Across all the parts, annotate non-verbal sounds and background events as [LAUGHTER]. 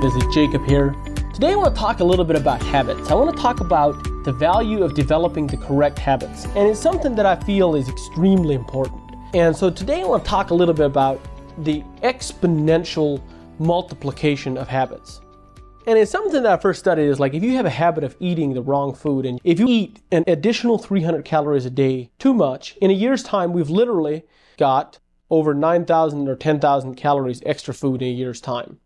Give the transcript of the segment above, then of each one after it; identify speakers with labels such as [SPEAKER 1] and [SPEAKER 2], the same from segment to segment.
[SPEAKER 1] This is Jacob here. Today I want to talk a little bit about habits. I want to talk about the value of developing the correct habits. And it's something that I feel is extremely important. And so today I want to talk a little bit about the exponential multiplication of habits. And it's something that I first studied is like if you have a habit of eating the wrong food and if you eat an additional 300 calories a day too much, in a year's time we've literally got over 9,000 or 10,000 calories extra food in a year's time.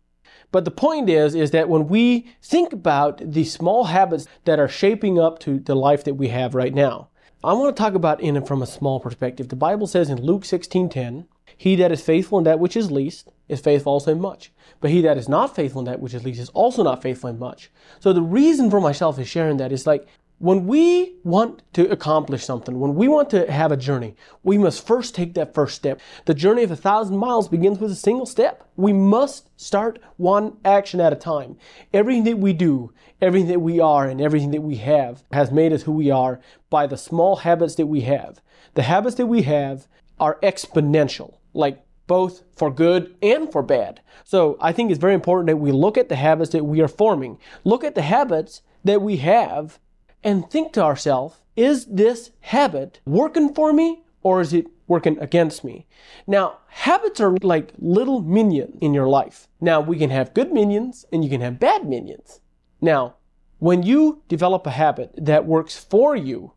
[SPEAKER 1] But the point is, is that when we think about the small habits that are shaping up to the life that we have right now, I want to talk about in from a small perspective. The Bible says in Luke 16:10, "He that is faithful in that which is least is faithful also in much, but he that is not faithful in that which is least is also not faithful in much." So the reason for myself is sharing that is like when we want to accomplish something, when we want to have a journey, we must first take that first step. The journey of a thousand miles begins with a single step. We must start one action at a time. Everything that we do, everything that we are, and everything that we have has made us who we are by the small habits that we have. The habits that we have are exponential, like both for good and for bad. So I think it's very important that we look at the habits that we are forming. Look at the habits that we have and think to ourselves, is this habit working for me or is it working against me? Now, habits are like little minions in your life. Now, we can have good minions and you can have bad minions. Now, when you develop a habit that works for you,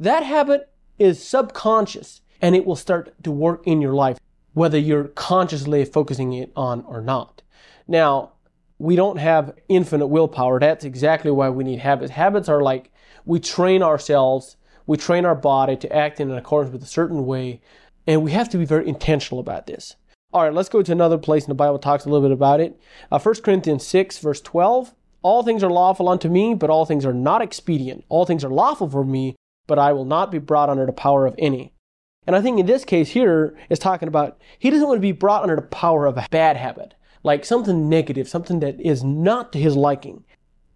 [SPEAKER 1] that habit is subconscious and it will start to work in your life, whether you're consciously focusing it on or not. Now, we don't have infinite willpower. That's exactly why we need habits. Habits are like we train ourselves, we train our body to act in accordance with a certain way, and we have to be very intentional about this. All right, let's go to another place in the Bible talks a little bit about it. Uh, 1 Corinthians 6, verse 12. All things are lawful unto me, but all things are not expedient. All things are lawful for me, but I will not be brought under the power of any. And I think in this case here is talking about he doesn't want to be brought under the power of a bad habit, like something negative, something that is not to his liking.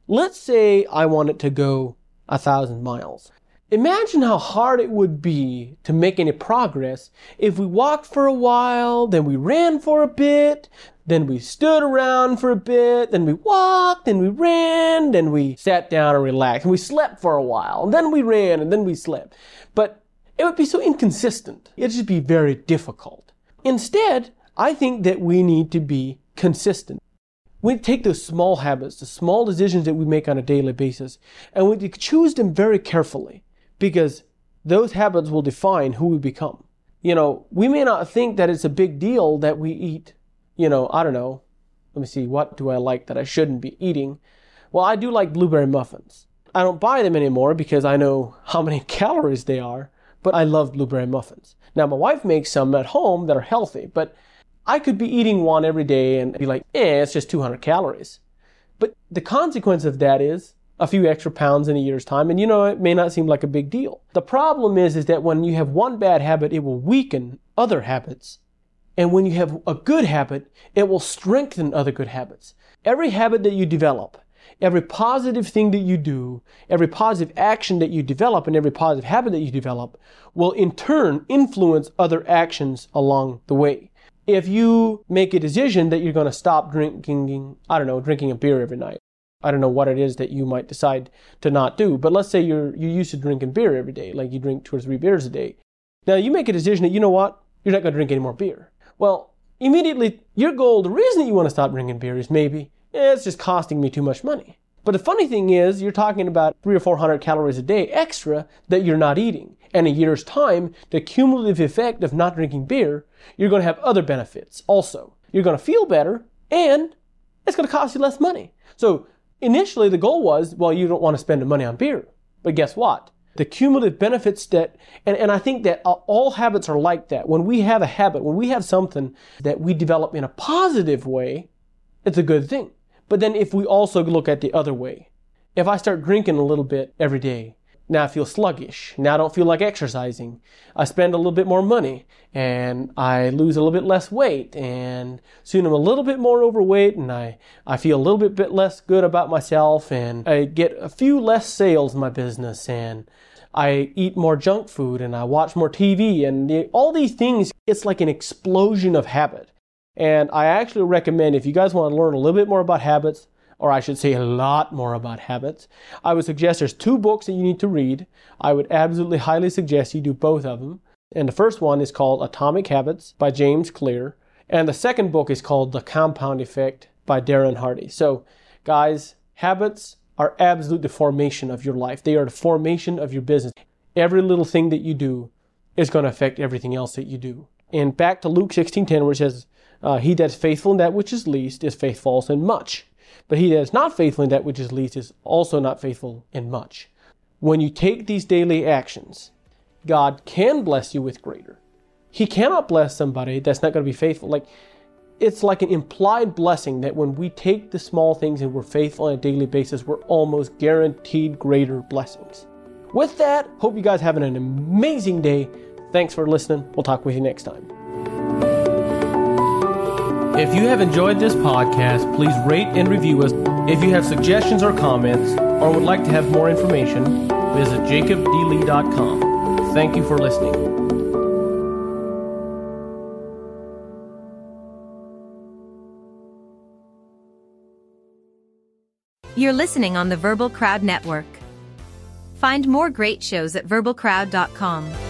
[SPEAKER 1] Let's say I want it to go a thousand miles. Imagine how hard it would be to make any progress if we walked for a while, then we ran for a bit, then we stood around for a bit, then we walked, then we ran, then we sat down and relaxed, and we slept for a while, and then we ran, and then we slept. But it would be so inconsistent. It'd just be very difficult. Instead, I think that we need to be consistent we take those small habits, the small decisions that we make on a daily basis, and we choose them very carefully because those habits will define who we become. You know, we may not think that it's a big deal that we eat, you know, I don't know. Let me see, what do I like that I shouldn't be eating? Well, I do like blueberry muffins. I don't buy them anymore because I know how many [LAUGHS] calories they are, but I love blueberry muffins. Now, my wife makes some at home that are healthy, but I could be eating one every day and be like, eh, it's just 200 calories. But the consequence of that is a few extra pounds in a year's time. And you know, it may not seem like a big deal. The problem is, is that when you have one bad habit, it will weaken other habits. And when you have a good habit, it will strengthen other good habits. Every habit that you develop, every positive thing that you do, every positive action that you develop, and every positive habit that you develop will in turn influence other actions along the way if you make a decision that you're going to stop drinking, I don't know, drinking a beer every night. I don't know what it is that you might decide to not do, but let's say you're you're used to drinking beer every day, like you drink two or three beers a day. Now you make a decision that you know what, you're not going to drink any more beer. Well, immediately your goal, the reason that you want to stop drinking beer is maybe eh, it's just costing me too much money. But the funny thing is, you're talking about three or four hundred calories a day extra that you're not eating. And a year's time, the cumulative effect of not drinking beer, you're going to have other benefits also. You're going to feel better and it's going to cost you less money. So initially the goal was, well, you don't want to spend the money on beer. But guess what? the cumulative benefits that, and, and I think that uh, all habits are like that. When we have a habit, when we have something that we develop in a positive way, it's a good thing. But then if we also look at the other way, if I start drinking a little bit every day, now I feel sluggish. Now I don't feel like exercising. I spend a little bit more money and I lose a little bit less weight and soon I'm a little bit more overweight and I, I feel a little bit, bit less good about myself and I get a few less sales in my business and I eat more junk food and I watch more TV and the, all these things, it's like an explosion of habit. And I actually recommend if you guys want to learn a little bit more about habits, or I should say a lot more about habits, I would suggest there's two books that you need to read. I would absolutely highly suggest you do both of them. And the first one is called Atomic Habits by James Clear. And the second book is called The Compound Effect by Darren Hardy. So, guys, habits are absolute the formation of your life. They are the formation of your business. Every little thing that you do is going to affect everything else that you do. And back to Luke 16:10, where it says, uh, "He that is faithful in that which is least is faithful also in much." But he that is not faithful in that which is least is also not faithful in much. When you take these daily actions, God can bless you with greater. He cannot bless somebody that's not going to be faithful. Like, it's like an implied blessing that when we take the small things and we're faithful on a daily basis, we're almost guaranteed greater blessings. With that, hope you guys having an amazing day. Thanks for listening. We'll talk with you next time. If you have enjoyed this podcast, please rate and review us. If you have suggestions or comments, or would like to have more information, visit jacobdlee.com. Thank you for listening.
[SPEAKER 2] You're listening on the Verbal Crowd Network. Find more great shows at verbalcrowd.com.